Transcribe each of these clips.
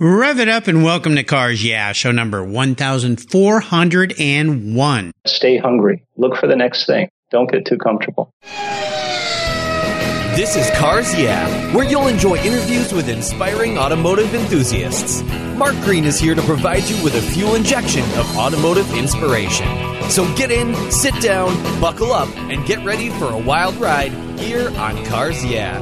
Rev it up and welcome to Cars Yeah, show number 1401. Stay hungry. Look for the next thing. Don't get too comfortable. This is Cars Yeah, where you'll enjoy interviews with inspiring automotive enthusiasts. Mark Green is here to provide you with a fuel injection of automotive inspiration. So get in, sit down, buckle up, and get ready for a wild ride here on Cars Yeah.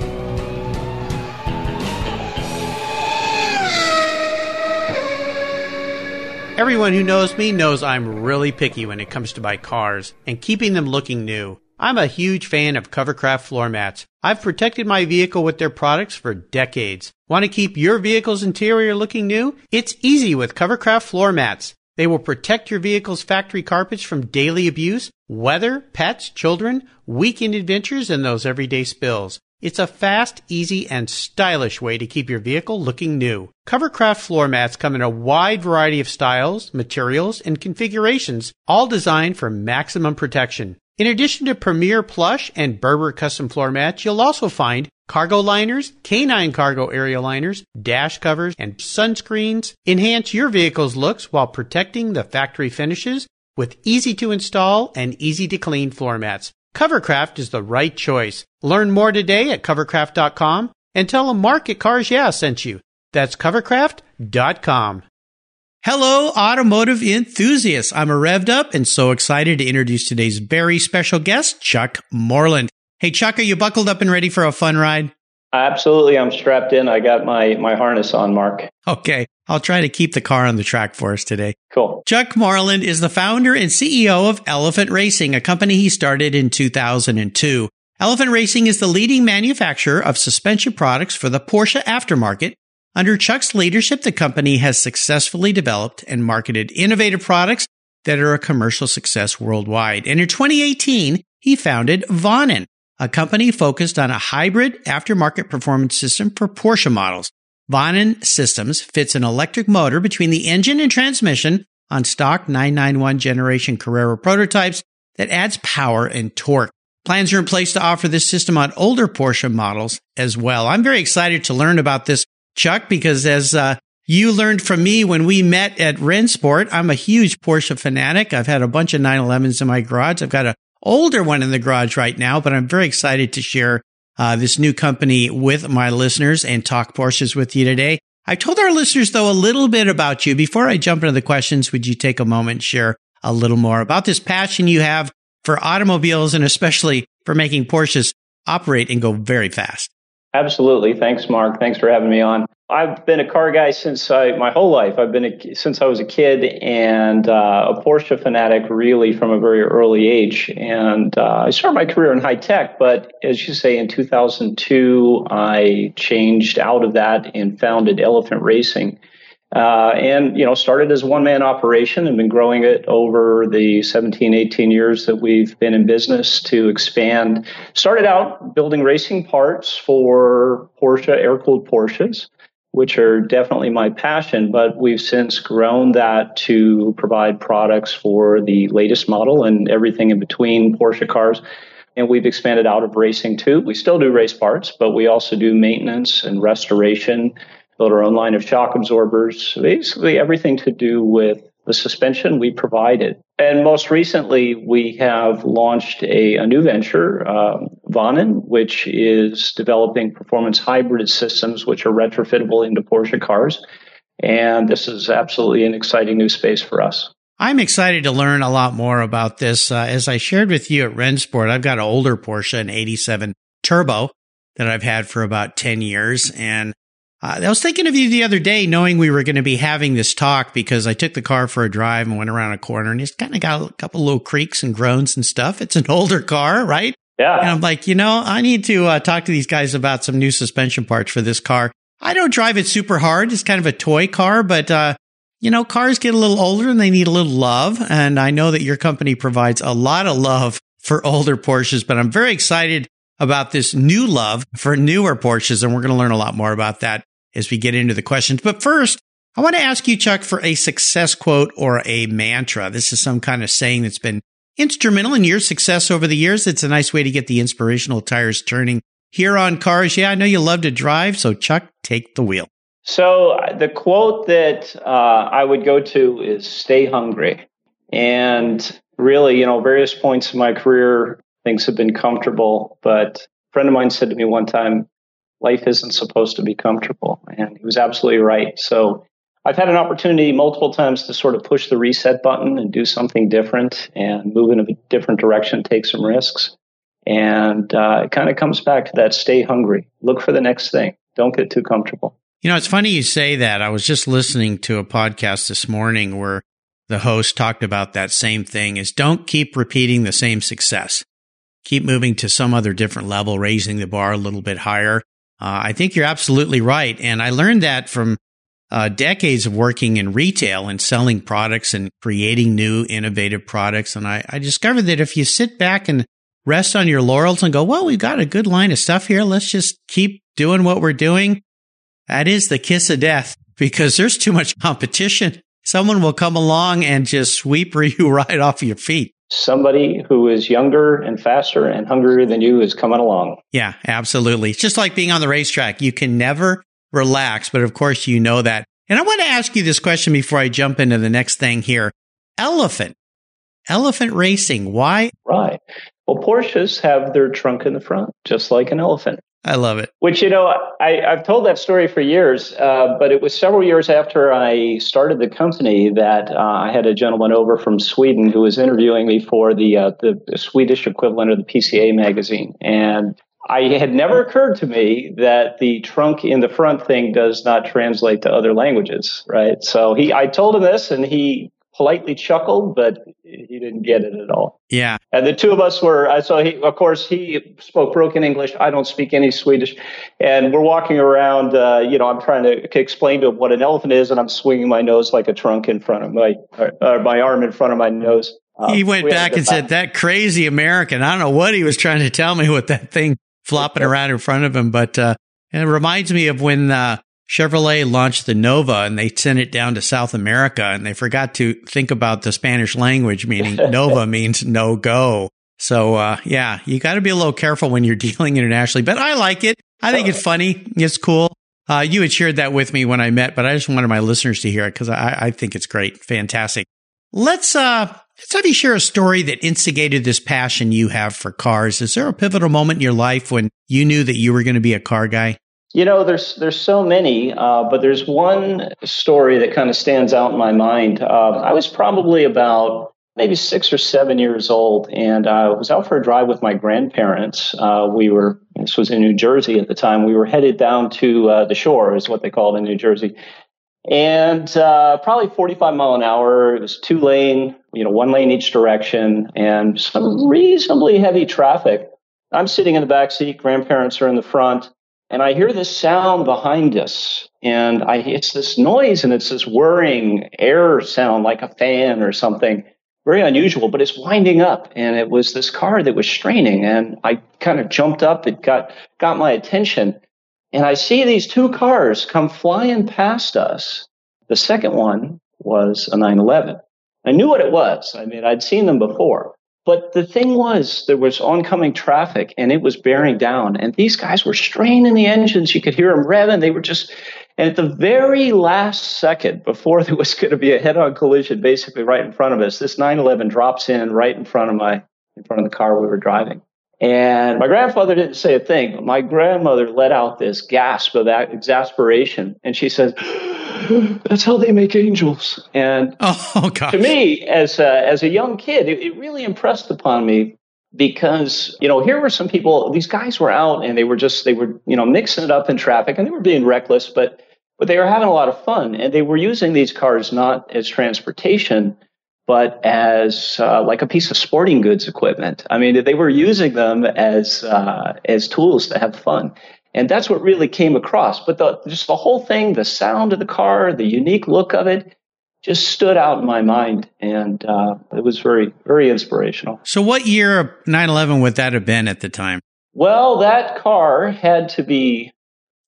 Everyone who knows me knows I'm really picky when it comes to my cars and keeping them looking new. I'm a huge fan of Covercraft floor mats. I've protected my vehicle with their products for decades. Want to keep your vehicle's interior looking new? It's easy with Covercraft floor mats. They will protect your vehicle's factory carpets from daily abuse, weather, pets, children, weekend adventures, and those everyday spills. It's a fast, easy, and stylish way to keep your vehicle looking new. Covercraft floor mats come in a wide variety of styles, materials, and configurations, all designed for maximum protection. In addition to Premier Plush and Berber custom floor mats, you'll also find cargo liners, canine cargo area liners, dash covers, and sunscreens. Enhance your vehicle's looks while protecting the factory finishes with easy to install and easy to clean floor mats. Covercraft is the right choice. Learn more today at covercraft.com and tell them Market Cars Yeah sent you. That's covercraft.com. Hello, automotive enthusiasts. I'm a revved up and so excited to introduce today's very special guest, Chuck Moreland. Hey, Chuck, are you buckled up and ready for a fun ride? Absolutely. I'm strapped in. I got my, my harness on, Mark. Okay. I'll try to keep the car on the track for us today. Cool. Chuck Moreland is the founder and CEO of Elephant Racing, a company he started in 2002. Elephant Racing is the leading manufacturer of suspension products for the Porsche aftermarket. Under Chuck's leadership, the company has successfully developed and marketed innovative products that are a commercial success worldwide. And in 2018, he founded Vonnen, a company focused on a hybrid aftermarket performance system for Porsche models. Vonnen Systems fits an electric motor between the engine and transmission on stock 991 generation Carrera prototypes that adds power and torque. Plans are in place to offer this system on older Porsche models as well. I'm very excited to learn about this, Chuck, because as uh, you learned from me when we met at Rennsport, I'm a huge Porsche fanatic. I've had a bunch of 911s in my garage. I've got an older one in the garage right now, but I'm very excited to share uh, this new company with my listeners and talk Porsches with you today. I told our listeners, though, a little bit about you. Before I jump into the questions, would you take a moment and share a little more about this passion you have for automobiles and especially for making Porsches operate and go very fast? Absolutely. Thanks, Mark. Thanks for having me on. I've been a car guy since I, my whole life. I've been a, since I was a kid and uh, a Porsche fanatic really from a very early age. And uh, I started my career in high tech, but as you say, in 2002, I changed out of that and founded Elephant Racing. Uh, and you know started as one man operation and been growing it over the 17 18 years that we've been in business to expand started out building racing parts for porsche air cooled porsches which are definitely my passion, but we've since grown that to provide products for the latest model and everything in between Porsche cars. And we've expanded out of racing too. We still do race parts, but we also do maintenance and restoration, build our own line of shock absorbers, basically everything to do with the suspension we provided. And most recently, we have launched a, a new venture, um, Vonnen, which is developing performance hybrid systems which are retrofittable into Porsche cars. And this is absolutely an exciting new space for us. I'm excited to learn a lot more about this. Uh, as I shared with you at Rennsport, I've got an older Porsche, an 87 Turbo that I've had for about 10 years. And uh, I was thinking of you the other day, knowing we were going to be having this talk because I took the car for a drive and went around a corner and it's kind of got a couple little creaks and groans and stuff. It's an older car, right? Yeah. And I'm like, you know, I need to uh, talk to these guys about some new suspension parts for this car. I don't drive it super hard. It's kind of a toy car, but, uh, you know, cars get a little older and they need a little love. And I know that your company provides a lot of love for older Porsches, but I'm very excited about this new love for newer Porsches. And we're going to learn a lot more about that as we get into the questions. But first, I want to ask you, Chuck, for a success quote or a mantra. This is some kind of saying that's been instrumental in your success over the years. It's a nice way to get the inspirational tires turning here on cars. Yeah, I know you love to drive. So Chuck, take the wheel. So the quote that uh, I would go to is "Stay hungry," and really, you know, various points in my career, things have been comfortable. But a friend of mine said to me one time, "Life isn't supposed to be comfortable," and he was absolutely right. So I've had an opportunity multiple times to sort of push the reset button and do something different and move in a different direction, take some risks. And uh, it kind of comes back to that stay hungry, look for the next thing, don't get too comfortable. You know, it's funny you say that. I was just listening to a podcast this morning where the host talked about that same thing is don't keep repeating the same success. Keep moving to some other different level, raising the bar a little bit higher. Uh, I think you're absolutely right. And I learned that from uh, decades of working in retail and selling products and creating new innovative products. And I, I discovered that if you sit back and rest on your laurels and go, well, we've got a good line of stuff here. Let's just keep doing what we're doing. That is the kiss of death because there's too much competition. Someone will come along and just sweep you right off your feet. Somebody who is younger and faster and hungrier than you is coming along. Yeah, absolutely. It's just like being on the racetrack. You can never relax. But of course, you know that. And I want to ask you this question before I jump into the next thing here. Elephant, elephant racing. Why? Right. Well, Porsches have their trunk in the front, just like an elephant. I love it. Which, you know, I, have told that story for years, uh, but it was several years after I started the company that uh, I had a gentleman over from Sweden who was interviewing me for the, uh, the, the Swedish equivalent of the PCA magazine. And I had never occurred to me that the trunk in the front thing does not translate to other languages, right? So he, I told him this, and he politely chuckled, but he didn't get it at all. Yeah. And the two of us were, so he, of course, he spoke broken English. I don't speak any Swedish. And we're walking around, uh, you know, I'm trying to explain to him what an elephant is, and I'm swinging my nose like a trunk in front of my, or my arm in front of my nose. Um, he went back and said, that crazy American. I don't know what he was trying to tell me with that thing flopping around in front of him. But uh, it reminds me of when uh, Chevrolet launched the Nova and they sent it down to South America and they forgot to think about the Spanish language, meaning Nova means no go. So, uh, yeah, you got to be a little careful when you're dealing internationally, but I like it. I think it's funny. It's cool. Uh, you had shared that with me when I met, but I just wanted my listeners to hear it because I, I think it's great. Fantastic. Let's, uh, Let's have you share a story that instigated this passion you have for cars. Is there a pivotal moment in your life when you knew that you were going to be a car guy? You know, there's there's so many, uh, but there's one story that kind of stands out in my mind. Uh, I was probably about maybe six or seven years old, and I was out for a drive with my grandparents. Uh, we were this was in New Jersey at the time. We were headed down to uh, the shore, is what they call it in New Jersey, and uh, probably 45 mile an hour. It was two lane, you know, one lane each direction, and some reasonably heavy traffic. I'm sitting in the back seat. Grandparents are in the front, and I hear this sound behind us, and I it's this noise, and it's this whirring air sound like a fan or something. Very unusual, but it's winding up, and it was this car that was straining, and I kind of jumped up. It got got my attention and I see these two cars come flying past us. The second one was a 911. I knew what it was. I mean, I'd seen them before. But the thing was, there was oncoming traffic and it was bearing down. And these guys were straining the engines. You could hear them revving. They were just, and at the very last second before there was going to be a head on collision, basically right in front of us, this 911 drops in right in front of my, in front of the car we were driving. And my grandfather didn't say a thing, but my grandmother let out this gasp of exasperation. And she says, that's how they make angels. And oh, to me, as a, as a young kid, it, it really impressed upon me because, you know, here were some people, these guys were out and they were just, they were, you know, mixing it up in traffic and they were being reckless, but, but they were having a lot of fun and they were using these cars not as transportation, but as uh, like a piece of sporting goods equipment. I mean, they were using them as uh, as tools to have fun, and that's what really came across. But the, just the whole thing, the sound of the car, the unique look of it, just stood out in my mind, and uh, it was very very inspirational. So, what year of 911 would that have been at the time? Well, that car had to be.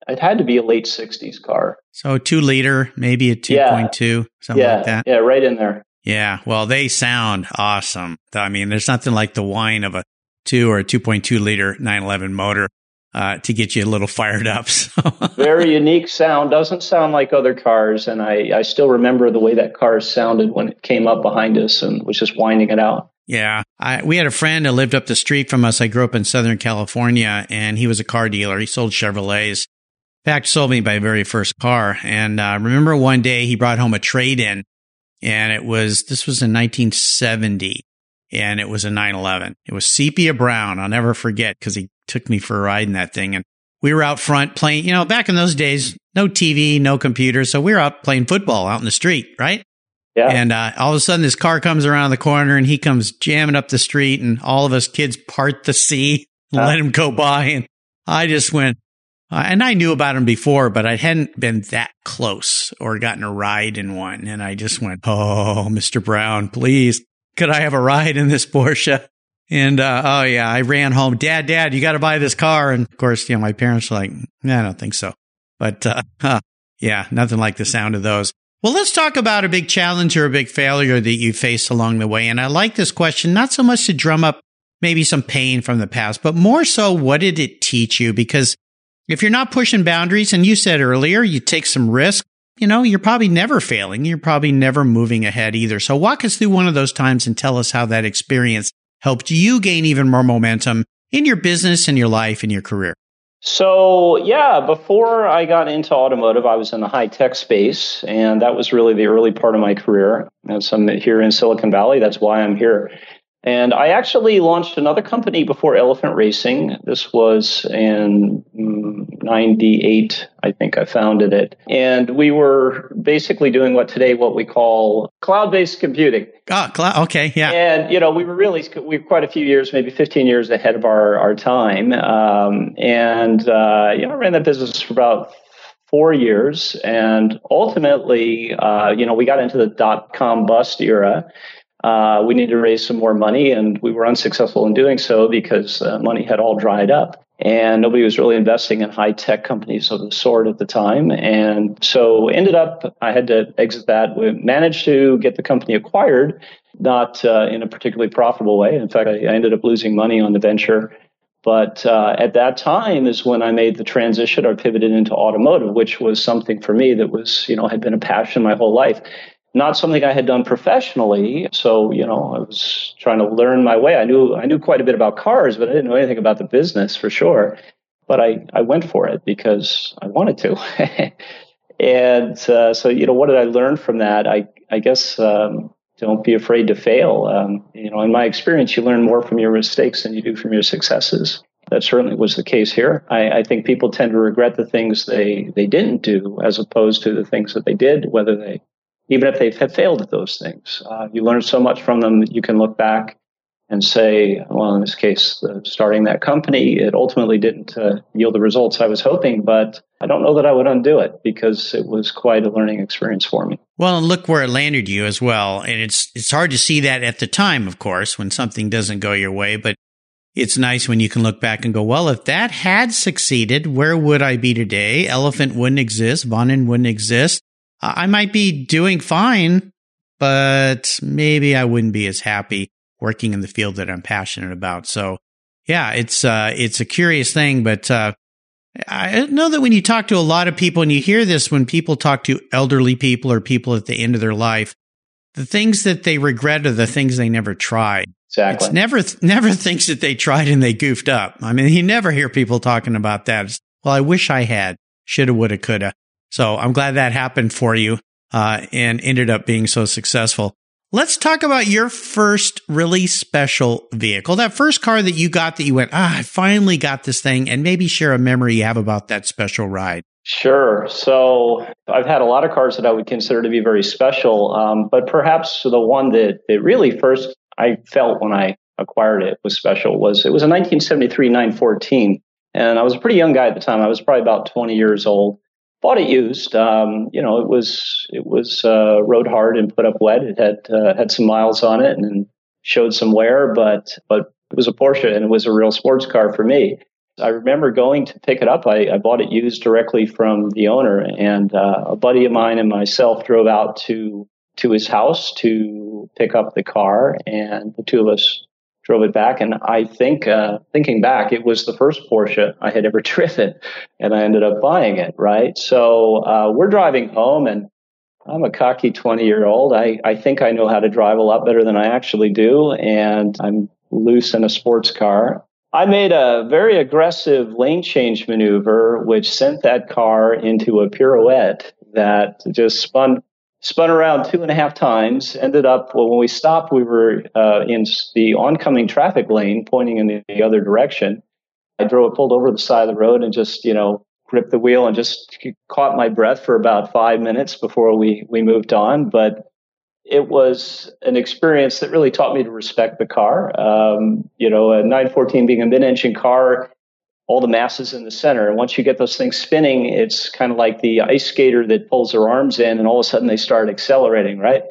It had to be a late '60s car. So two liter, maybe a 2.2, yeah. something yeah. like that. Yeah, right in there. Yeah, well, they sound awesome. I mean, there's nothing like the whine of a two or a 2.2 liter 911 motor. uh, to get you a little fired up. So. Very unique sound. Doesn't sound like other cars, and I, I still remember the way that car sounded when it came up behind us and was just winding it out. Yeah, I, we had a friend that lived up the street from us. I grew up in Southern California, and he was a car dealer. He sold Chevrolets. In fact, sold me my very first car. And uh, remember one day he brought home a trade in, and it was this was in 1970, and it was a 911. It was sepia brown. I'll never forget because he took me for a ride in that thing, and we were out front playing. You know, back in those days, no TV, no computer, so we were out playing football out in the street, right? Yeah. And uh, all of a sudden, this car comes around the corner and he comes jamming up the street, and all of us kids part the sea, and Uh. let him go by. And I just went, uh, and I knew about him before, but I hadn't been that close or gotten a ride in one. And I just went, Oh, Mr. Brown, please, could I have a ride in this Porsche? And uh, oh, yeah, I ran home, Dad, Dad, you got to buy this car. And of course, you know, my parents were like, nah, I don't think so. But uh, huh, yeah, nothing like the sound of those. Well, let's talk about a big challenge or a big failure that you faced along the way. And I like this question, not so much to drum up maybe some pain from the past, but more so, what did it teach you? Because if you're not pushing boundaries, and you said earlier, you take some risk, you know, you're probably never failing. You're probably never moving ahead either. So walk us through one of those times and tell us how that experience helped you gain even more momentum in your business in your life in your career. So, yeah, before I got into automotive, I was in the high tech space, and that was really the early part of my career. As I'm here in Silicon Valley, that's why I'm here. And I actually launched another company before Elephant Racing. This was in mm, 98, I think I founded it. And we were basically doing what today, what we call cloud based computing. Oh, cl- okay. Yeah. And, you know, we were really, we were quite a few years, maybe 15 years ahead of our, our time. Um, and, uh, you know, I ran that business for about four years. And ultimately, uh, you know, we got into the dot com bust era. Uh, we needed to raise some more money, and we were unsuccessful in doing so because uh, money had all dried up. And nobody was really investing in high tech companies of the sort at the time. And so ended up, I had to exit that. We managed to get the company acquired, not uh, in a particularly profitable way. In fact, I, ended up losing money on the venture. But uh, at that time is when I made the transition or pivoted into automotive, which was something for me that was, you know, had been a passion my whole life not something I had done professionally. So, you know, I was trying to learn my way. I knew I knew quite a bit about cars, but I didn't know anything about the business for sure. But I, I went for it because I wanted to. and uh, so, you know, what did I learn from that? I, I guess um, don't be afraid to fail. Um, you know, in my experience, you learn more from your mistakes than you do from your successes. That certainly was the case here. I, I think people tend to regret the things they, they didn't do as opposed to the things that they did, whether they even if they have failed at those things. Uh, you learn so much from them that you can look back and say, well, in this case, starting that company, it ultimately didn't uh, yield the results I was hoping, but I don't know that I would undo it because it was quite a learning experience for me. Well, and look where it landed you as well. And it's it's hard to see that at the time, of course, when something doesn't go your way, but it's nice when you can look back and go, well, if that had succeeded, where would I be today? Elephant wouldn't exist, Vonnen wouldn't exist. I might be doing fine, but maybe I wouldn't be as happy working in the field that I'm passionate about. So yeah, it's, uh, it's a curious thing, but, uh, I know that when you talk to a lot of people and you hear this when people talk to elderly people or people at the end of their life, the things that they regret are the things they never tried. Exactly. It's never, never things that they tried and they goofed up. I mean, you never hear people talking about that. It's, well, I wish I had, shoulda, woulda, coulda. So I'm glad that happened for you uh, and ended up being so successful. Let's talk about your first really special vehicle, that first car that you got that you went, ah, I finally got this thing, and maybe share a memory you have about that special ride. Sure. So I've had a lot of cars that I would consider to be very special, um, but perhaps the one that, that really first I felt when I acquired it was special was it was a 1973 914. And I was a pretty young guy at the time. I was probably about 20 years old bought it used. Um, you know, it was it was uh, rode hard and put up wet. It had uh, had some miles on it and showed some wear, but but it was a Porsche and it was a real sports car for me. I remember going to pick it up. I, I bought it used directly from the owner, and uh, a buddy of mine and myself drove out to to his house to pick up the car, and the two of us drove it back. And I think, uh, thinking back, it was the first Porsche I had ever driven and I ended up buying it. Right. So, uh, we're driving home and I'm a cocky 20 year old. I, I think I know how to drive a lot better than I actually do. And I'm loose in a sports car. I made a very aggressive lane change maneuver, which sent that car into a pirouette that just spun spun around two and a half times. Ended up well, when we stopped, we were uh, in the oncoming traffic lane, pointing in the, the other direction. I drove, pulled over the side of the road, and just you know gripped the wheel and just caught my breath for about five minutes before we we moved on. But it was an experience that really taught me to respect the car. Um, you know, a 914 being a mid-engine car, all the masses in the center. And once you get those things spinning, it's kind of like the ice skater that pulls their arms in, and all of a sudden they start accelerating, right?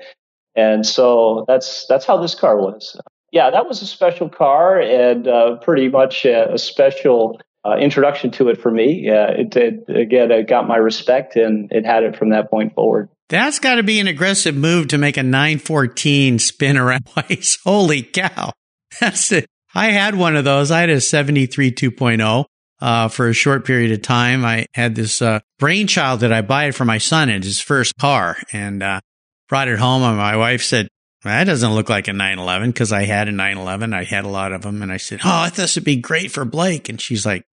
And so that's that's how this car was. Yeah, that was a special car and uh, pretty much a, a special uh, introduction to it for me. Uh, it, again, it got my respect, and it had it from that point forward. That's got to be an aggressive move to make a 914 spin around twice. Holy cow. That's it. I had one of those. I had a 73 2.0. Uh, for a short period of time, I had this uh, brainchild that I buy it for my son in his first car, and uh, brought it home. And my wife said, "That doesn't look like a 911," because I had a 911. I had a lot of them, and I said, "Oh, this would be great for Blake." And she's like,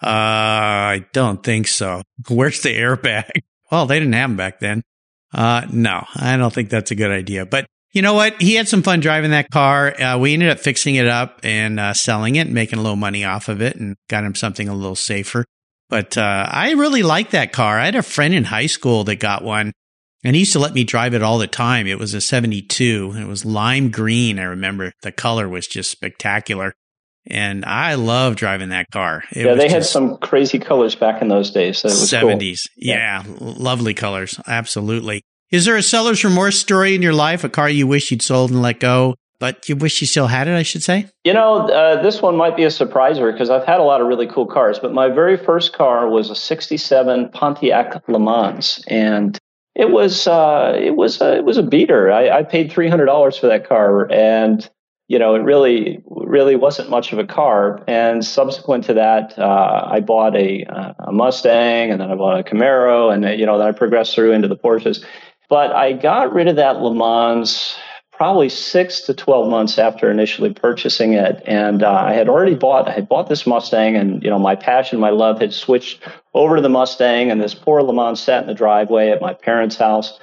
"Uh, I don't think so. Where's the airbag?" Well, they didn't have them back then. Uh, no, I don't think that's a good idea. But you know what? He had some fun driving that car. Uh, we ended up fixing it up and uh, selling it, making a little money off of it, and got him something a little safer. But uh, I really liked that car. I had a friend in high school that got one, and he used to let me drive it all the time. It was a 72. It was lime green. I remember the color was just spectacular. And I love driving that car. It yeah, they had some crazy colors back in those days. So 70s. Cool. Yeah, yeah, lovely colors. Absolutely. Is there a seller's remorse story in your life, a car you wish you'd sold and let go, but you wish you still had it, I should say? You know, uh, this one might be a surpriser because I've had a lot of really cool cars, but my very first car was a 67 Pontiac Le Mans. And it was uh, it was a, it was a beater. I, I paid three hundred dollars for that car, and you know, it really, really wasn't much of a car. And subsequent to that, uh, I bought a, a, Mustang and then I bought a Camaro and, you know, then I progressed through into the Porsches. But I got rid of that Le Mans probably six to 12 months after initially purchasing it. And uh, I had already bought, I had bought this Mustang and, you know, my passion, my love had switched over to the Mustang and this poor Le Mans sat in the driveway at my parents' house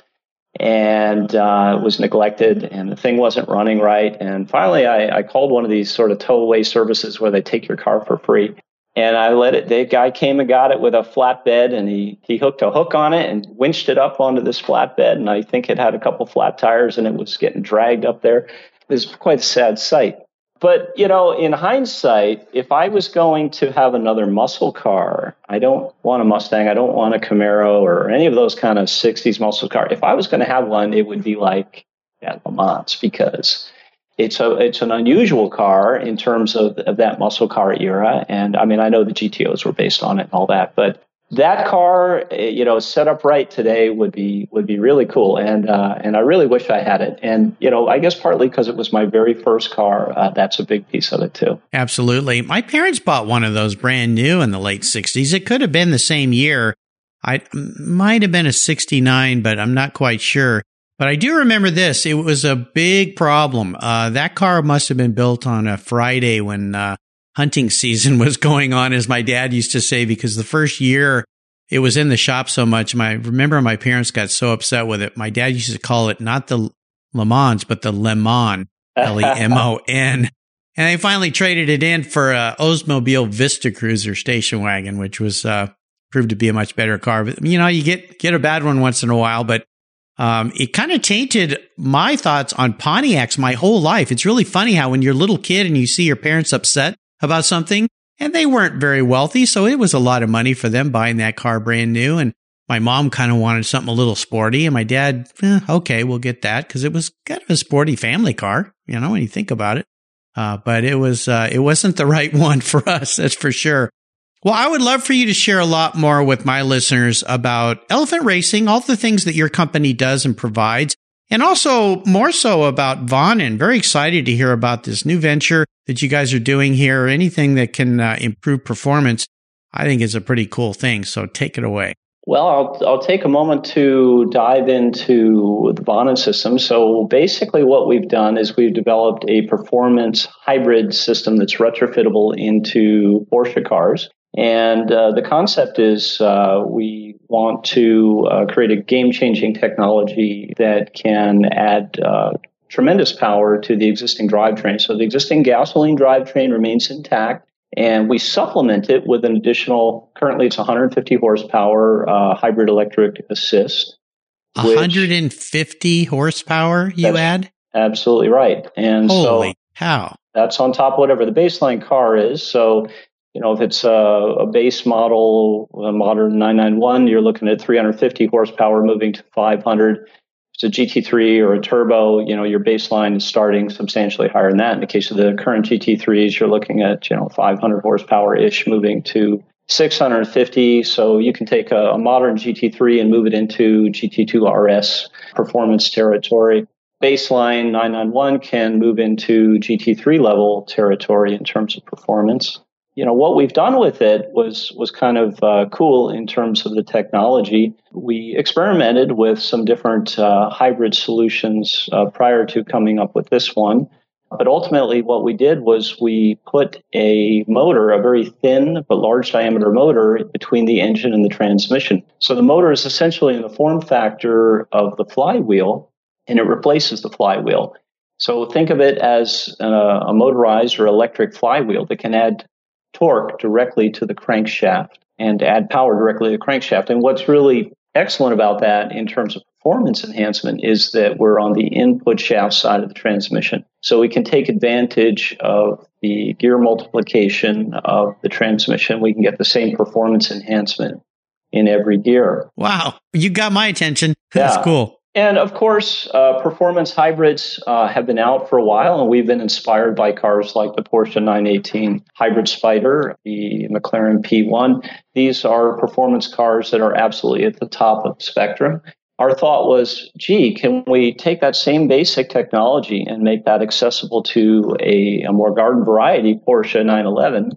and uh, was neglected and the thing wasn't running right. And finally, I, I, called one of these sort of tow away services where they take your car for free. And I let it, the guy came and got it with a flatbed and he, he hooked a hook on it and winched it up onto this flatbed. And I think it had a couple flat tires and it was getting dragged up there. It was quite a sad sight. But, you know, in hindsight, if I was going to have another muscle car, I don't want a Mustang, I don't want a Camaro or any of those kind of 60s muscle car. If I was going to have one, it would be like yeah, Le Mans because it's a it's an unusual car in terms of, of that muscle car era. And I mean, I know the GTOs were based on it and all that, but that car, eh, you know, set up right today would be would be really cool, and uh, and I really wish I had it. And you know, I guess partly because it was my very first car, uh, that's a big piece of it too. Absolutely, my parents bought one of those brand new in the late '60s. It could have been the same year. I might have been a '69, but I'm not quite sure. But I do remember this. It was a big problem. Uh, that car must have been built on a Friday when uh, hunting season was going on, as my dad used to say, because the first year it was in the shop so much. My remember my parents got so upset with it. My dad used to call it not the Le Mans, but the Lemon, L E M O N. And they finally traded it in for a Oldsmobile Vista Cruiser station wagon, which was uh, proved to be a much better car. But you know, you get get a bad one once in a while, but um, it kind of tainted my thoughts on Pontiacs my whole life. It's really funny how when you're a little kid and you see your parents upset about something and they weren't very wealthy. So it was a lot of money for them buying that car brand new. And my mom kind of wanted something a little sporty and my dad, eh, okay, we'll get that because it was kind of a sporty family car, you know, when you think about it. Uh, but it was, uh, it wasn't the right one for us. That's for sure. Well, I would love for you to share a lot more with my listeners about elephant racing, all the things that your company does and provides. and also more so about Vonnen. Very excited to hear about this new venture that you guys are doing here. Anything that can uh, improve performance, I think is a pretty cool thing. So take it away. Well, I'll, I'll take a moment to dive into the Vonnen system. So basically what we've done is we've developed a performance hybrid system that's retrofittable into Porsche cars. And uh, the concept is uh, we want to uh, create a game changing technology that can add uh, tremendous power to the existing drivetrain. So the existing gasoline drivetrain remains intact. And we supplement it with an additional, currently it's 150 horsepower uh, hybrid electric assist. 150 horsepower you add? Absolutely right. And Holy so cow. that's on top of whatever the baseline car is. So you know, if it's a, a, base model, a modern 991, you're looking at 350 horsepower moving to 500. If it's a GT3 or a turbo, you know, your baseline is starting substantially higher than that. In the case of the current GT3s, you're looking at, you know, 500 horsepower ish moving to 650. So you can take a, a modern GT3 and move it into GT2 RS performance territory baseline 991 can move into GT3 level territory in terms of performance you know what we've done with it was was kind of uh, cool in terms of the technology. We experimented with some different uh, hybrid solutions uh, prior to coming up with this one, but ultimately what we did was we put a motor, a very thin but large diameter motor, between the engine and the transmission. So the motor is essentially in the form factor of the flywheel, and it replaces the flywheel. So think of it as a, a motorized or electric flywheel that can add torque directly to the crankshaft and add power directly to the crankshaft. And what's really excellent about that in terms of performance enhancement is that we're on the input shaft side of the transmission. So we can take advantage of the gear multiplication of the transmission. We can get the same performance enhancement in every gear. Wow. You got my attention. That's yeah. cool. And of course, uh, performance hybrids uh, have been out for a while, and we've been inspired by cars like the Porsche 918 Hybrid Spider, the McLaren P1. These are performance cars that are absolutely at the top of the spectrum. Our thought was, gee, can we take that same basic technology and make that accessible to a, a more garden variety Porsche 911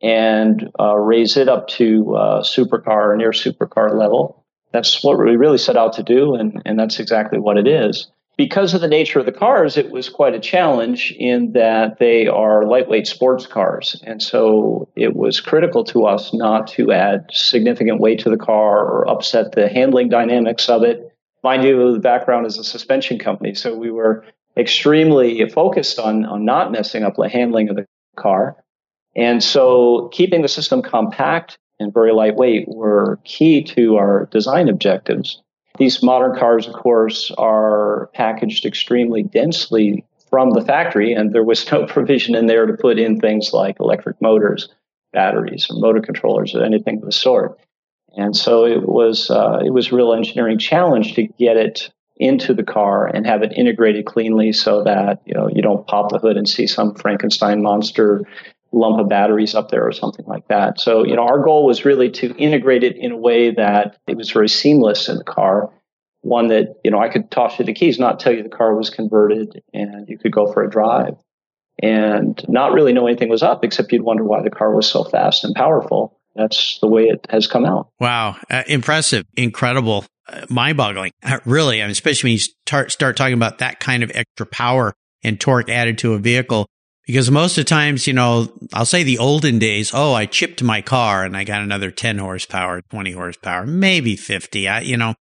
and uh, raise it up to uh, supercar, near supercar level? That's what we really set out to do, and, and that's exactly what it is. Because of the nature of the cars, it was quite a challenge in that they are lightweight sports cars. And so it was critical to us not to add significant weight to the car or upset the handling dynamics of it. Mind you, the background is a suspension company, so we were extremely focused on, on not messing up the handling of the car. And so keeping the system compact and very lightweight were key to our design objectives. These modern cars, of course, are packaged extremely densely from the factory, and there was no provision in there to put in things like electric motors, batteries, or motor controllers, or anything of the sort. And so it was uh, it was a real engineering challenge to get it into the car and have it integrated cleanly so that you know you don't pop the hood and see some Frankenstein monster lump of batteries up there or something like that. So, you know, our goal was really to integrate it in a way that it was very seamless in the car. One that, you know, I could toss you the keys, not tell you the car was converted and you could go for a drive and not really know anything was up except you'd wonder why the car was so fast and powerful. That's the way it has come out. Wow. Uh, impressive. Incredible. Uh, mind boggling. Uh, really. I mean, especially when you start, start talking about that kind of extra power and torque added to a vehicle. Because most of the times, you know, I'll say the olden days, oh, I chipped my car and I got another 10 horsepower, 20 horsepower, maybe 50. I, you know,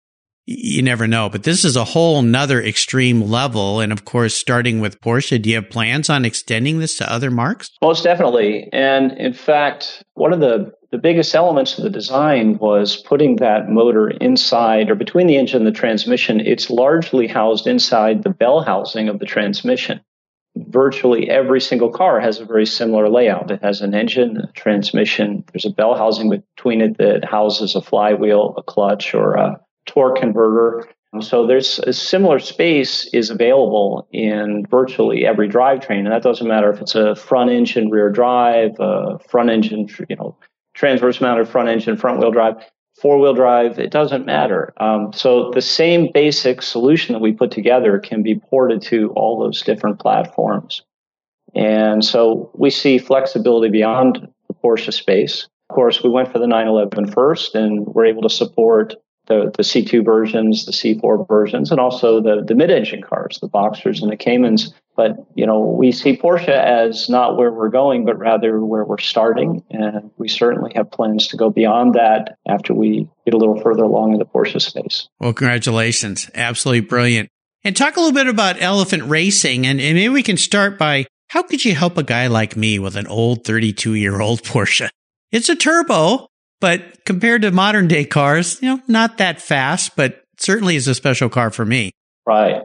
you never know. But this is a whole nother extreme level. And of course, starting with Porsche, do you have plans on extending this to other marques? Most definitely. And in fact, one of the, the biggest elements of the design was putting that motor inside or between the engine and the transmission. It's largely housed inside the bell housing of the transmission virtually every single car has a very similar layout. It has an engine, a transmission. There's a bell housing between it that houses a flywheel, a clutch, or a torque converter. So there's a similar space is available in virtually every drivetrain, and that doesn't matter if it's a front engine rear drive, a front engine, you know, transverse mounted front engine front wheel drive. Four wheel drive, it doesn't matter. Um, so the same basic solution that we put together can be ported to all those different platforms. And so we see flexibility beyond the Porsche space. Of course, we went for the 911 first and we're able to support the, the C2 versions, the C4 versions, and also the, the mid-engine cars, the Boxsters and the Caymans. But, you know, we see Porsche as not where we're going, but rather where we're starting. And we certainly have plans to go beyond that after we get a little further along in the Porsche space. Well, congratulations. Absolutely brilliant. And talk a little bit about elephant racing. And, and maybe we can start by how could you help a guy like me with an old 32 year old Porsche? It's a turbo, but compared to modern day cars, you know, not that fast, but certainly is a special car for me. Right.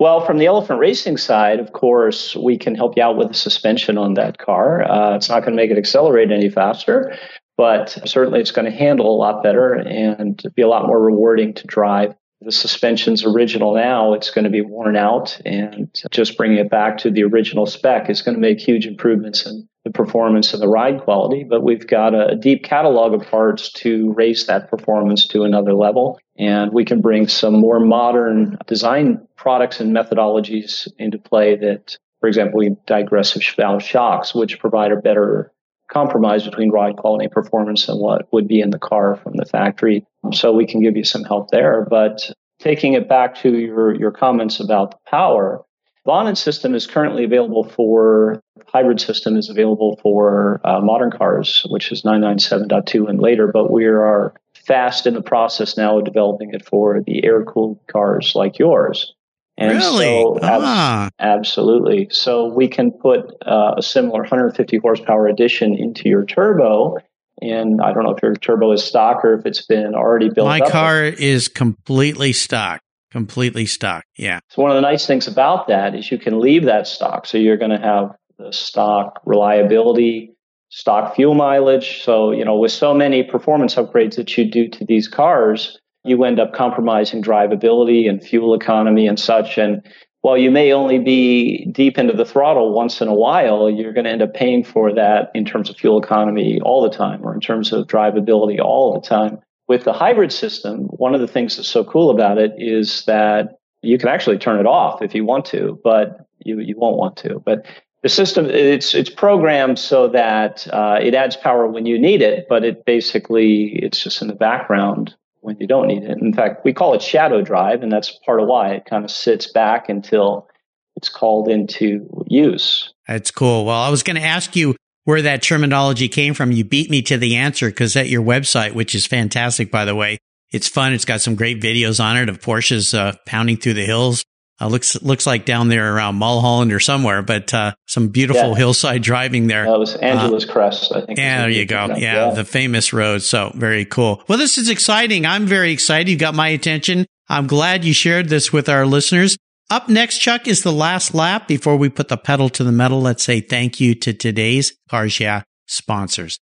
Well, from the elephant racing side, of course, we can help you out with the suspension on that car. Uh, it's not going to make it accelerate any faster, but certainly it's going to handle a lot better and be a lot more rewarding to drive. The suspension's original now, it's going to be worn out, and just bringing it back to the original spec is going to make huge improvements in the performance and the ride quality, but we've got a, deep catalog of parts to raise that performance to another level. And we can bring some more modern design products and methodologies into play that, for example, we digressive valve shocks, which provide a better compromise between ride quality and performance and what would be in the car from the factory. So we can give you some help there. But taking it back to your, your comments about the power, Vonnen system is currently available for hybrid system is available for uh, modern cars, which is 997.2 and later, but we are fast in the process now of developing it for the air cooled cars like yours. And really? So, ah. absolutely. So we can put uh, a similar 150 horsepower addition into your turbo. And I don't know if your turbo is stock or if it's been already built My car is completely stock completely stock. Yeah. So one of the nice things about that is you can leave that stock. So you're going to have the stock reliability, stock fuel mileage. So, you know, with so many performance upgrades that you do to these cars, you end up compromising drivability and fuel economy and such. And while you may only be deep into the throttle once in a while, you're going to end up paying for that in terms of fuel economy all the time or in terms of drivability all the time. With the hybrid system, one of the things that's so cool about it is that you can actually turn it off if you want to, but you, you won't want to. But the system it's it's programmed so that uh, it adds power when you need it, but it basically it's just in the background when you don't need it. In fact, we call it shadow drive, and that's part of why it kind of sits back until it's called into use. That's cool. Well, I was going to ask you where that terminology came from. You beat me to the answer because at your website, which is fantastic, by the way, it's fun. It's got some great videos on it of Porsches uh, pounding through the hills. Uh, looks looks like down there around Mulholland or somewhere, but uh, some beautiful yeah. hillside driving there. That was Angeles Crest, I think. Yeah, there you go. Yeah, yeah, the famous road. So very cool. Well, this is exciting. I'm very excited. You got my attention. I'm glad you shared this with our listeners. Up next, Chuck, is the last lap before we put the pedal to the metal. Let's say thank you to today's Cars Yeah sponsors.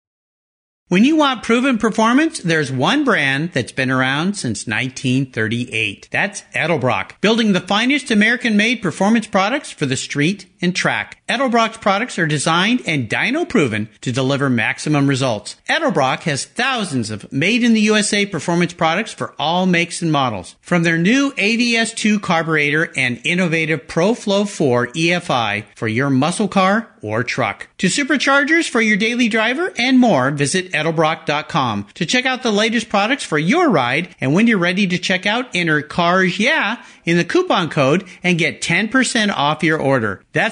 When you want proven performance, there's one brand that's been around since 1938. That's Edelbrock, building the finest American made performance products for the street and track. Edelbrock's products are designed and dyno proven to deliver maximum results. Edelbrock has thousands of made in the USA performance products for all makes and models. From their new AVS2 carburetor and innovative ProFlow 4 EFI for your muscle car or truck. To superchargers for your daily driver and more, visit edelbrock.com to check out the latest products for your ride. And when you're ready to check out, enter CARS YEAH in the coupon code and get 10% off your order. That's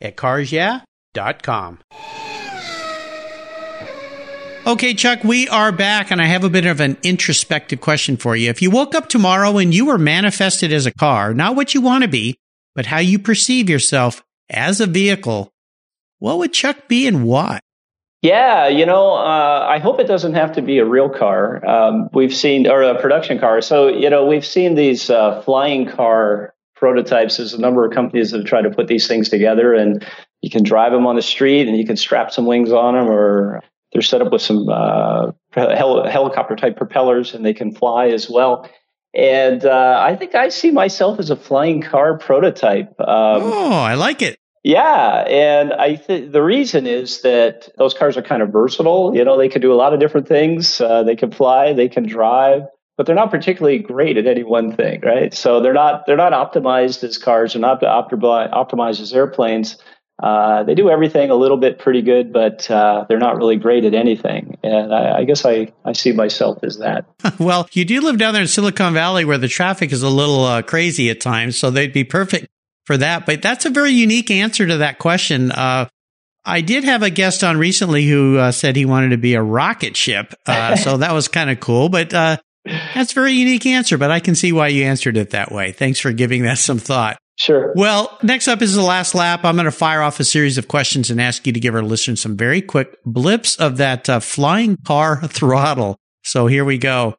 at carsyeah.com. Okay, Chuck, we are back, and I have a bit of an introspective question for you. If you woke up tomorrow and you were manifested as a car, not what you want to be, but how you perceive yourself as a vehicle, what would Chuck be and why? Yeah, you know, uh, I hope it doesn't have to be a real car. Um, we've seen, or a production car. So, you know, we've seen these uh, flying car prototypes. There's a number of companies that have tried to put these things together, and you can drive them on the street, and you can strap some wings on them, or they're set up with some uh, hel- helicopter type propellers, and they can fly as well. And uh, I think I see myself as a flying car prototype. Um, oh, I like it. Yeah, and I think the reason is that those cars are kind of versatile. You know, they can do a lot of different things. Uh, they can fly, they can drive, but they're not particularly great at any one thing, right? So they're not they're not optimized as cars. They're not optimized as airplanes. Uh, they do everything a little bit pretty good, but uh, they're not really great at anything. And I, I guess I, I see myself as that. well, you do live down there in Silicon Valley where the traffic is a little uh, crazy at times, so they'd be perfect for that. But that's a very unique answer to that question. Uh, I did have a guest on recently who uh, said he wanted to be a rocket ship. Uh, so that was kind of cool, but uh, that's a very unique answer, but I can see why you answered it that way. Thanks for giving that some thought. Sure. Well, next up is the last lap. I'm going to fire off a series of questions and ask you to give our listeners some very quick blips of that uh, flying car throttle. So here we go.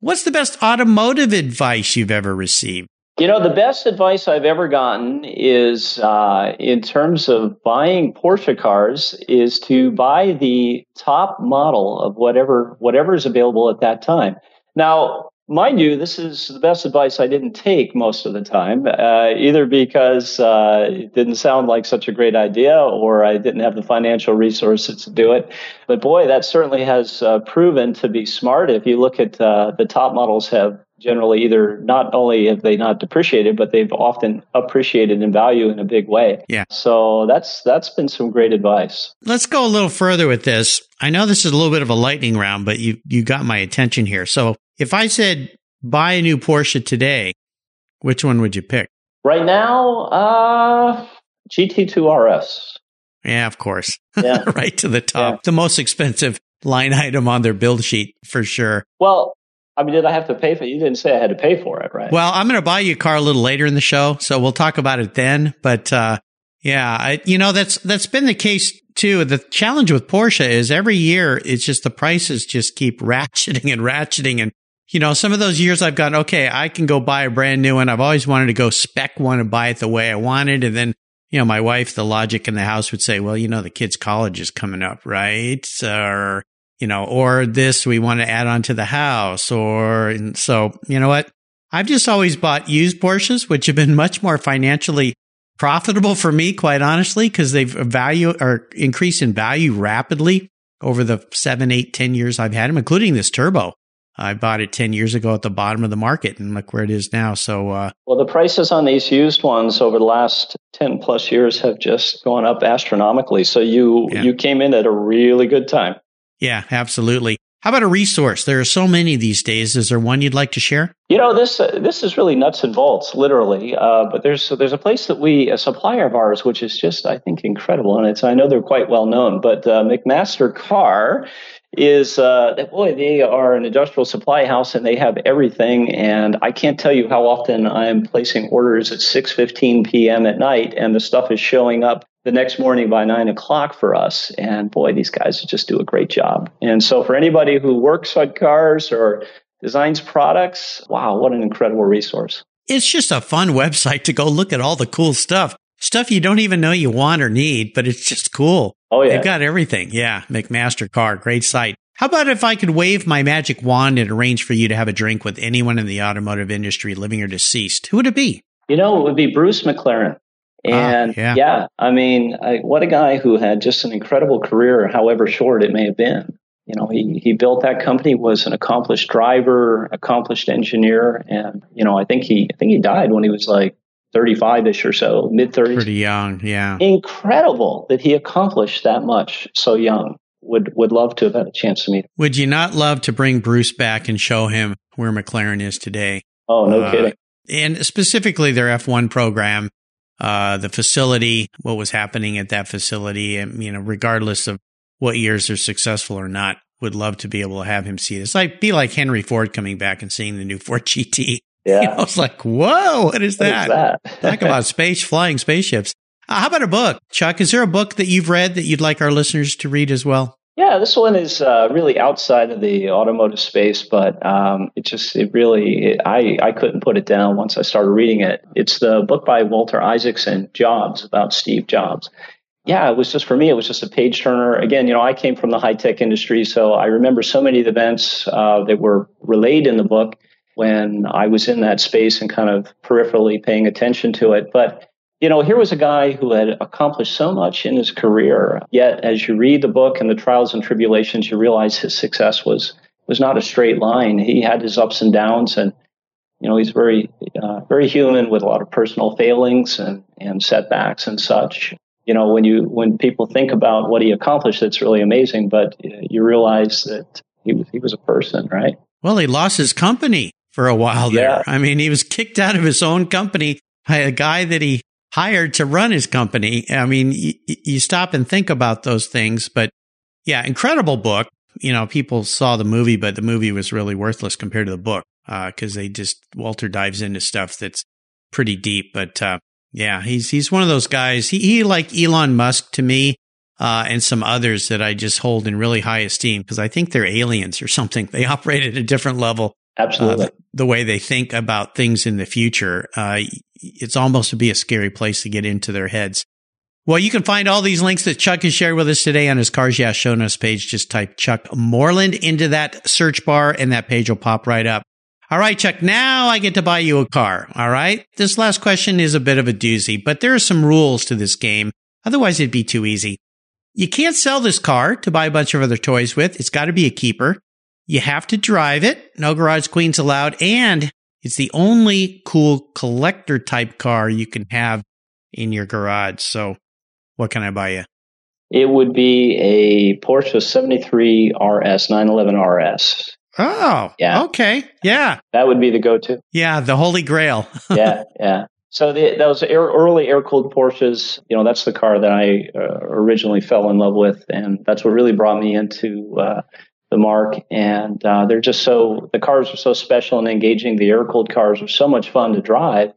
What's the best automotive advice you've ever received? You know, the best advice I've ever gotten is uh, in terms of buying Porsche cars is to buy the top model of whatever whatever is available at that time. Now, mind you, this is the best advice I didn't take most of the time, uh, either because uh, it didn't sound like such a great idea or I didn't have the financial resources to do it. But boy, that certainly has uh, proven to be smart. If you look at uh, the top models have generally either not only have they not depreciated, but they've often appreciated in value in a big way. Yeah. So that's that's been some great advice. Let's go a little further with this. I know this is a little bit of a lightning round, but you you got my attention here. So if I said buy a new Porsche today, which one would you pick? Right now, uh GT2 RS. Yeah, of course. Yeah. right to the top. Yeah. The most expensive line item on their build sheet for sure. Well, I mean, did I have to pay for it? You didn't say I had to pay for it, right? Well, I'm going to buy you a car a little later in the show, so we'll talk about it then. But uh, yeah, I, you know that's that's been the case too. The challenge with Porsche is every year it's just the prices just keep ratcheting and ratcheting, and you know some of those years I've gone okay, I can go buy a brand new one. I've always wanted to go spec one and buy it the way I wanted, and then you know my wife, the logic in the house would say, well, you know the kid's college is coming up, right? Or you know, or this we want to add on to the house, or so, you know what? I've just always bought used Porsches, which have been much more financially profitable for me, quite honestly, because they've value or increased in value rapidly over the seven, eight, ten years I've had them, including this turbo. I bought it 10 years ago at the bottom of the market and look where it is now. So, uh, well, the prices on these used ones over the last 10 plus years have just gone up astronomically. So you, yeah. you came in at a really good time. Yeah, absolutely. How about a resource? There are so many these days. Is there one you'd like to share? You know, this uh, this is really nuts and bolts, literally. Uh, but there's there's a place that we a supplier of ours, which is just I think incredible, and it's I know they're quite well known. But uh, McMaster-Carr is uh, that boy they are an industrial supply house and they have everything. And i can't tell you how often i'm placing orders at 6.15 p.m at night and the stuff is showing up the next morning by 9 o'clock for us. And boy these guys just do a great job. And so for anybody who works on cars or designs products wow what an incredible resource. It's just a fun website to go look at all the cool stuff. Stuff you don't even know you want or need but it's just cool Oh yeah, they've got everything. Yeah, McMaster-Carr, great site. How about if I could wave my magic wand and arrange for you to have a drink with anyone in the automotive industry, living or deceased? Who would it be? You know, it would be Bruce McLaren. Ah, and yeah. yeah. I mean, I, what a guy who had just an incredible career, however short it may have been. You know, he, he built that company, was an accomplished driver, accomplished engineer, and you know, I think he I think he died when he was like 35ish or so, mid 30s. Pretty young, yeah. Incredible that he accomplished that much so young. Would would love to have had a chance to meet him. Would you not love to bring Bruce back and show him where McLaren is today? Oh, no uh, kidding. And specifically their F1 program, uh, the facility, what was happening at that facility, and you know, regardless of what years they're successful or not, would love to be able to have him see this. Like be like Henry Ford coming back and seeing the new Ford GT. Yeah. You know, I was like, whoa, what is that? What is that? Talk about space, flying spaceships. Uh, how about a book? Chuck, is there a book that you've read that you'd like our listeners to read as well? Yeah, this one is uh, really outside of the automotive space, but um, it just it really it, I I couldn't put it down once I started reading it. It's the book by Walter Isaacson, Jobs, about Steve Jobs. Yeah, it was just for me. It was just a page turner. Again, you know, I came from the high tech industry, so I remember so many of the events uh, that were relayed in the book when I was in that space and kind of peripherally paying attention to it. But you know, here was a guy who had accomplished so much in his career. Yet, as you read the book and the trials and tribulations, you realize his success was was not a straight line. He had his ups and downs, and you know, he's very uh, very human with a lot of personal failings and and setbacks and such. You know, when you when people think about what he accomplished, it's really amazing. But you realize that he was he was a person, right? Well, he lost his company for a while there. Yeah. I mean, he was kicked out of his own company by a guy that he hired to run his company. I mean, y- you stop and think about those things, but yeah, incredible book. You know, people saw the movie, but the movie was really worthless compared to the book because uh, they just Walter dives into stuff that's pretty deep. But uh, yeah, he's he's one of those guys. He, he like Elon Musk to me. Uh, and some others that I just hold in really high esteem because I think they're aliens or something. They operate at a different level Absolutely. Uh, the way they think about things in the future. Uh, it's almost to be a scary place to get into their heads. Well, you can find all these links that Chuck has shared with us today on his Cars Yeah show notes page. Just type Chuck Moreland into that search bar and that page will pop right up. All right, Chuck, now I get to buy you a car. All right. This last question is a bit of a doozy, but there are some rules to this game. Otherwise, it'd be too easy. You can't sell this car to buy a bunch of other toys with. It's got to be a keeper. You have to drive it. No garage queens allowed. And it's the only cool collector type car you can have in your garage. So what can I buy you? It would be a Porsche 73 RS, 911 RS. Oh, yeah. Okay. Yeah. That would be the go to. Yeah. The holy grail. yeah. Yeah. So the, those air, early air cooled Porsches, you know, that's the car that I uh, originally fell in love with. And that's what really brought me into uh, the marque and uh, they're just so the cars are so special and engaging the air cooled cars are so much fun to drive.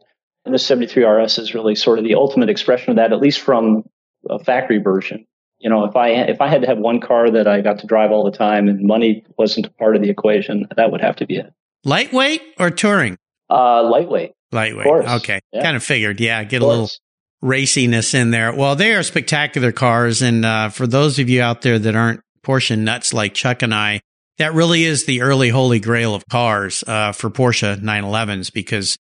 And the 73 rs is really sort of the ultimate expression of that at least from a factory version. You know if i if i had to have one car that i got to drive all the time and money wasn't a part of the equation that would have to be it. Lightweight or touring? Uh lightweight. Lightweight. Okay. Yeah. kind of figured yeah get a little raciness in there. Well they are spectacular cars and uh, for those of you out there that aren't Porsche nuts like Chuck and I, that really is the early holy grail of cars uh, for Porsche 911s because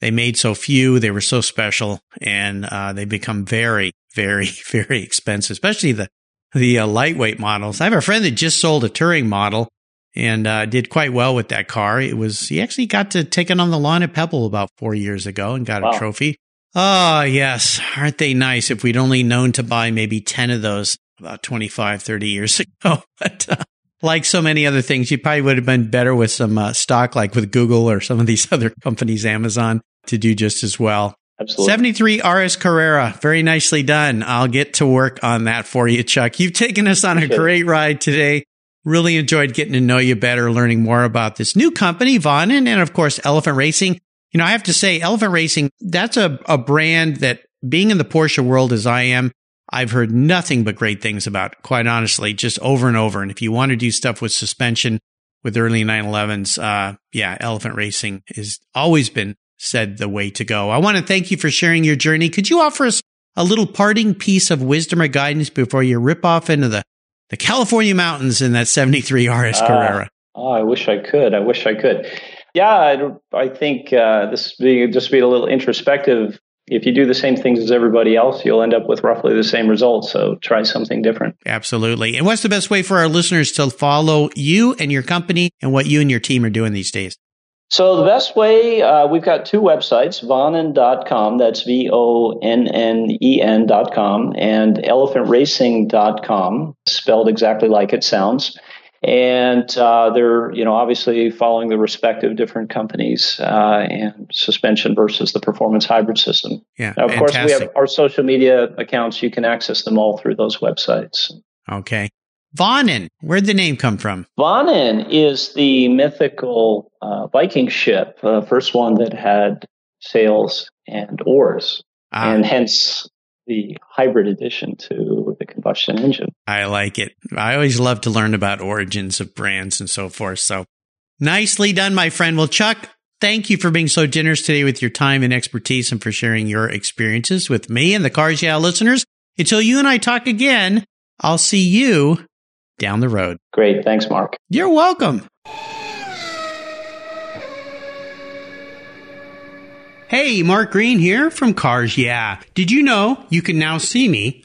they made so few, they were so special, and uh, they become very, very, very expensive, especially the the uh, lightweight models. I have a friend that just sold a touring model and uh, did quite well with that car. It was he actually got to take it on the lawn at Pebble about four years ago and got wow. a trophy. Oh yes, aren't they nice? If we'd only known to buy maybe ten of those about 25, 30 years ago. But uh, like so many other things, you probably would have been better with some uh, stock, like with Google or some of these other companies, Amazon, to do just as well. Absolutely. 73 RS Carrera. Very nicely done. I'll get to work on that for you, Chuck. You've taken us on a great ride today. Really enjoyed getting to know you better, learning more about this new company, Vonnen, and of course, Elephant Racing. You know, I have to say, Elephant Racing, that's a, a brand that being in the Porsche world as I am, I've heard nothing but great things about, quite honestly, just over and over. And if you want to do stuff with suspension with early 911s, uh, yeah, elephant racing has always been said the way to go. I want to thank you for sharing your journey. Could you offer us a little parting piece of wisdom or guidance before you rip off into the, the California mountains in that 73 RS uh, Carrera. Oh, I wish I could. I wish I could. Yeah, I, I think uh, this being just be a little introspective. If you do the same things as everybody else, you'll end up with roughly the same results. So try something different. Absolutely. And what's the best way for our listeners to follow you and your company and what you and your team are doing these days? So the best way, uh, we've got two websites, vonnen.com, that's V-O-N-N-E-N.com, and elephantracing.com, spelled exactly like it sounds. And uh, they're, you know, obviously following the respective different companies uh, and suspension versus the performance hybrid system. Yeah, now, of fantastic. course, we have our social media accounts. You can access them all through those websites. Okay. Vonnen, where'd the name come from? Vonnen is the mythical uh, Viking ship, the uh, first one that had sails and oars, ah. and hence the hybrid addition to the combustion engine. I like it. I always love to learn about origins of brands and so forth. So nicely done, my friend. Well, Chuck, thank you for being so generous today with your time and expertise and for sharing your experiences with me and the Cars Yeah listeners. Until you and I talk again, I'll see you down the road. Great. Thanks, Mark. You're welcome. Hey, Mark Green here from Cars Yeah. Did you know you can now see me